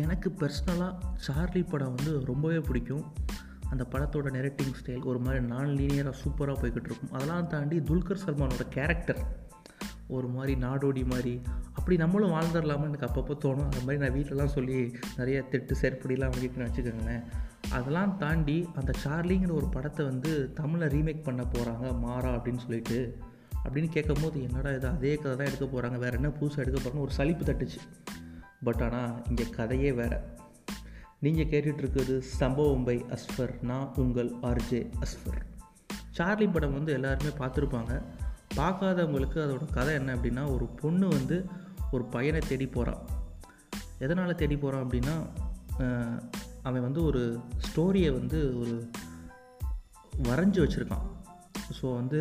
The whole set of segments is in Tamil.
எனக்கு பர்சனலாக சார்லி படம் வந்து ரொம்பவே பிடிக்கும். அந்த படத்தோட நெரட்டிங் ஸ்டைல் ஒரு மாதிரி நான் லீனியராக சூப்பராக போய்கிட்டு இருக்கும். அதெல்லாம் தாண்டி துல்கர் சல்மானோட கேரக்டர் ஒரு மாதிரி நாடோடி மாதிரி. அப்படி நம்மளும் வாழ்ந்துடலாமா எனக்கு அப்பப்போ தோணும். அந்த மாதிரி நான் வீட்டிலலாம் சொல்லி நிறைய திட்டு செருப்படிலாம் வாங்கிட்டுன்னு வச்சுக்கோங்களேன். அதெல்லாம் தாண்டி அந்த சார்லிங்கிற ஒரு படத்தை வந்து தமிழில் ரீமேக் பண்ண போகிறாங்க மாறா அப்படின்னு சொல்லிட்டு. அப்படின்னு கேட்கும்போது என்னடா இது அதே கதை தான் எடுக்க போகிறாங்க வேறு என்ன புதுசாக எடுக்க போகிறாங்க ஒரு சலிப்பு தட்டுச்சு. பட் ஆனால் இங்கே கதையே வேறு. நீங்கள் கேட்டுட்ருக்கிறது சம்பவம் பை அஸ்ஃபர் நான் உங்கள் ஆர்ஜே அஸ்ஃபர் சார்லி படம் வந்து எல்லாருமே பார்த்துருப்பாங்க. பார்க்காதவங்களுக்கு அதோட கதை என்ன அப்படின்னா ஒரு பொண்ணு வந்து ஒரு பையனை தேடி போகிறான் எதனால் தேடி போகிறான் அப்படின்னா அவன் வந்து ஒரு ஸ்டோரியை வந்து ஒரு வரைஞ்சி வச்சுருக்கான். ஸோ வந்து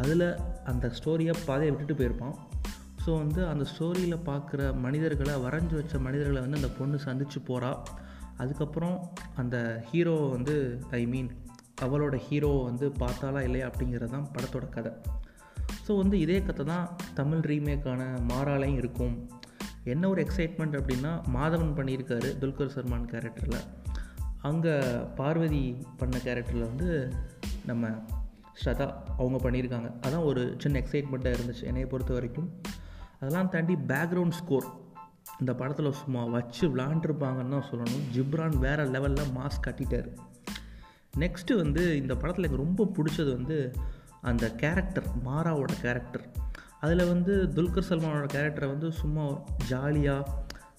அதில் அந்த ஸ்டோரியை பாதையை விட்டுட்டு போயிருப்பான். ஸோ வந்து அந்த ஸ்டோரியில் பார்க்குற மனிதர்களை வரைஞ்சி வச்ச மனிதர்களை வந்து அந்த பொண்ணு சந்தித்து போகிறா அதுக்கப்புறம் அந்த ஹீரோவை வந்து ஐ மீன் அவளோட ஹீரோவை வந்து பார்த்தாலா இல்லையா அப்படிங்கிறது தான் படத்தோட கதை. ஸோ வந்து இதே கதை தான் தமிழ் ரீமேக்கான மாறாலையும் இருக்கும். என்ன ஒரு எக்ஸைட்மெண்ட் அப்படின்னா மாதவன் பண்ணியிருக்காரு துல்கர் சல்மான் கேரக்டரில் அங்கே பார்வதி பண்ண கேரக்டரில் வந்து நம்ம ஸ்ரதா அவங்க பண்ணியிருக்காங்க. அதான் ஒரு சின்ன எக்ஸைட்மெண்ட்டாக இருந்துச்சு என்னையை பொறுத்த வரைக்கும். அதெல்லாம் தாண்டி பேக்ரவுண்ட் ஸ்கோர் இந்த படத்தில் சும்மா வச்சு விளாண்டுருப்பாங்கன்னு தான் சொல்லணும். ஜிப்ரான் வேறு லெவலில் மாஸ் கட்டிட்டார். நெக்ஸ்ட்டு வந்து இந்த படத்தில் எனக்கு ரொம்ப பிடிச்சது வந்து அந்த கேரக்டர் மாராவோட கேரக்டர் அதில் வந்து துல்கர் சல்மானோட கேரக்டரை வந்து சும்மா ஜாலியாக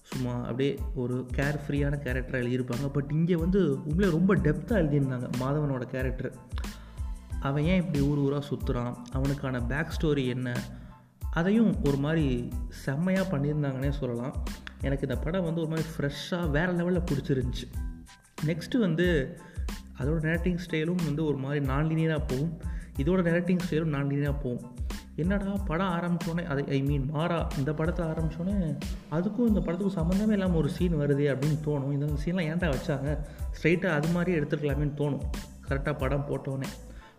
சும்மா அப்படியே ஒரு கேர் ஃப்ரீயான கேரக்டராக எழுதியிருப்பாங்க. பட் இங்கே வந்து உண்மையிலே ரொம்ப டெப்த்தாக எழுதியிருந்தாங்க மாதவனோட கேரக்டர் அவன் ஏன் இப்படி ஊர் ஊராக சுற்றுறான் அவனுக்கான பேக் ஸ்டோரி என்ன? அதையும் ஒரு மாதிரி செம்மையாக பண்ணியிருந்தாங்கன்னே சொல்லலாம். எனக்கு இந்த படம் வந்து ஒரு மாதிரி ஃப்ரெஷ்ஷாக வேறு லெவலில் பிடிச்சிருந்துச்சி. நெக்ஸ்ட்டு வந்து அதோட நேரட்டிங் ஸ்டைலும் வந்து ஒரு மாதிரி நான் லீனியராக போகும். இதோட நேரட்டிங் ஸ்டைலும் நான் லீனியராக போகும். என்னடா படம் ஆரம்பித்தோடனே அது ஐ மீன் மாறா இந்த படத்தை ஆரம்பித்தோடனே அதுக்கும் இந்த படத்துக்கும் சம்மந்தமே இல்லாமல் ஒரு சீன் வருது அப்படின்னு தோணும். இந்த சீன்லாம் ஏன்டா வச்சாங்க? ஸ்ட்ரைட்டாக அது மாதிரியே எடுத்துருக்கலாமேன்னு தோணும். கரெக்டாக படம் போட்டோன்னே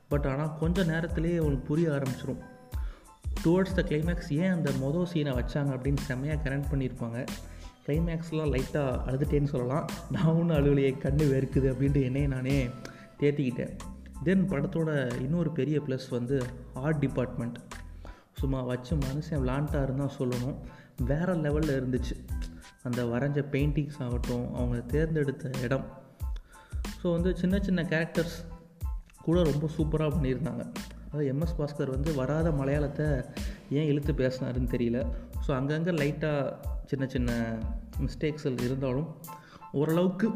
பட் ஆனால் கொஞ்ச நேரத்துலேயே அவனுக்கு புரிய ஆரம்பிச்சிடும் டுவர்ட்ஸ் த கிளைமேக்ஸ் ஏன் அந்த மொதல் சீனை வச்சாங்க அப்படின்னு செம்மையாக கனெக்ட் பண்ணியிருப்பாங்க. கிளைமேக்ஸ்லாம் லைட்டாக அழுதுட்டேன்னு சொல்லலாம். நான் ஒன்றும் அழுவலையே கண்ணு வெறுக்குது அப்படின்ட்டு என்னையே நானே தேத்திக்கிட்டேன். தென் படத்தோட இன்னொரு பெரிய ப்ளஸ் வந்து ஆர்ட் டிபார்ட்மெண்ட் சும்மா வச்சு மனுஷன் விளாண்டாருன்னு தான் சொல்லணும். வேறு லெவலில் இருந்துச்சு. அந்த வரைஞ்ச பெயிண்டிங்ஸ் ஆகட்டும் அவங்க தேர்ந்தெடுத்த இடம். ஸோ வந்து சின்ன சின்ன கேரக்டர்ஸ் கூட ரொம்ப சூப்பராக பண்ணியிருந்தாங்க. அதாவது எம்எஸ் பாஸ்கர் வந்து வராத மலையாளத்தை ஏன் இழுத்து பேசினாருன்னு தெரியல. ஸோ அங்கங்கே லைட்டாக சின்ன சின்ன மிஸ்டேக்ஸ் இருந்தாலும் ஓரளவுக்கு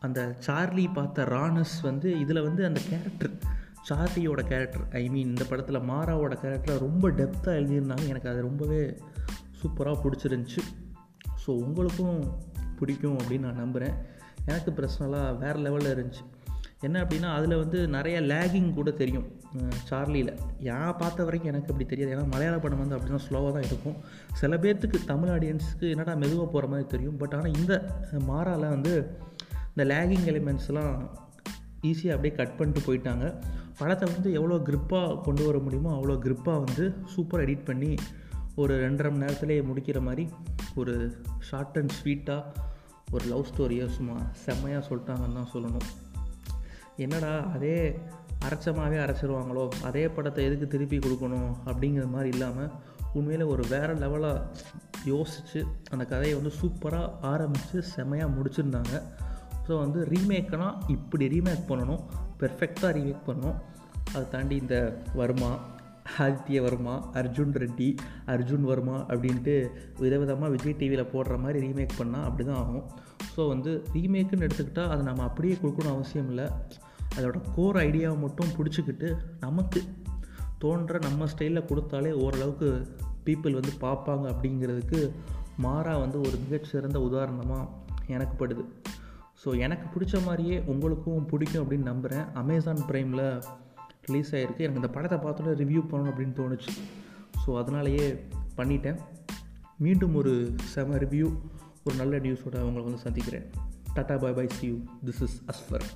அந்த சார்லி பார்த்த ரானஸ் வந்து இதில் வந்து அந்த கேரக்டர் சார்லியோட கேரக்டர் ஐ மீன் இந்த படத்தில் மாராவோட கேரக்டரை ரொம்ப டெப்த்தாக எழுதியிருந்தாங்க. எனக்கு அது ரொம்பவே சூப்பராக பிடிச்சிருந்துச்சி. ஸோ உங்களுக்கும் பிடிக்கும் அப்படின்னு நான் நம்புகிறேன் எனக்கு பர்சனலாக வேறு லெவலில் இருந்துச்சு. என்ன அப்படின்னா அதில் வந்து நிறைய லேகிங் கூட தெரியும். சார்லியில். யான் பார்த்த வரைக்கும் எனக்கு அப்படி தெரியாது. ஏன்னா மலையாள படம் வந்து அப்படின்னா ஸ்லோவாக தான் இருக்கும். சில பேர்த்துக்கு தமிழ் ஆடியன்ஸுக்கு என்னடா மெதுவாக போகிற மாதிரி தெரியும். பட் ஆனால் இந்த மாறால வந்து இந்த லேகிங் எலிமெண்ட்ஸ்லாம் ஈஸியாக அப்படியே கட் பண்ணிட்டு போயிட்டாங்க. படத்தை வந்து எவ்வளோ க்ரிப்பாக கொண்டு வர முடியுமோ அவ்வளோ க்ரிப்பாக வந்து சூப்பர் எடிட் பண்ணி ஒரு ரெண்டரை மணி நேரத்துலேயே முடிக்கிற மாதிரி ஒரு ஷார்ட் அண்ட் ஸ்வீட்டாக ஒரு லவ் ஸ்டோரியை சும்மா செம்மையாக சொல்லிட்டாங்கன்னு தான் சொல்லணும். என்னடா அதே அரைச்சமாகவே அரைச்சிருவாங்களோ? அதே படத்தை எதுக்கு திருப்பி கொடுக்கணும்? அப்படிங்கிற மாதிரி இல்லாமல் உண்மையில் ஒரு வேறு லெவலாக யோசித்து அந்த கதையை வந்து சூப்பராக ஆரம்பித்து செமையாக முடிச்சிருந்தாங்க. ஸோ வந்து ரீமேக்னால் இப்படி ரீமேக் பண்ணணும் பெர்ஃபெக்டாக ரீமேக் பண்ணணும். அதை தாண்டி இந்த வர்மா ஆதித்ய வர்மா அர்ஜுன் ரெட்டி அர்ஜுன் வர்மா அப்படின்ட்டு விதவிதமாக விஜய் டிவியில் போடுற மாதிரி ரீமேக் பண்ணால் அப்படி தான் ஆகும். ஸோ வந்து ரீமேக்குன்னு எடுத்துக்கிட்டால் அதை நம்ம அப்படியே கொடுக்கணும் அவசியம் இல்லை. அதோட கோர் ஐடியாவை மட்டும் பிடிச்சிக்கிட்டு நமக்கு தோன்ற நம்ம ஸ்டைலில் கொடுத்தாலே ஓரளவுக்கு பீப்புள் வந்து பார்ப்பாங்க அப்படிங்கிறதுக்கு மாறா வந்து ஒரு மிகச்சிறந்த உதாரணமாக எனக்கு படுது. ஸோ எனக்கு பிடிச்ச மாதிரியே உங்களுக்கும் பிடிக்கும் அப்படின்னு நம்புகிறேன் அமேசான் ப்ரைமில் ரிலீஸ் ஆகிருக்கு எனக்கு இந்த படத்தை பார்த்தோன்னே ரிவ்யூ பண்ணணும் அப்படின்னு தோணுச்சு. ஸோ அதனாலேயே பண்ணிட்டேன். மீண்டும் ஒரு செம ரிவ்யூ ஒரு நல்ல நியூஸோட உங்களை வந்து சந்திக்கிறேன். Tata bye bye see you this is Ashwar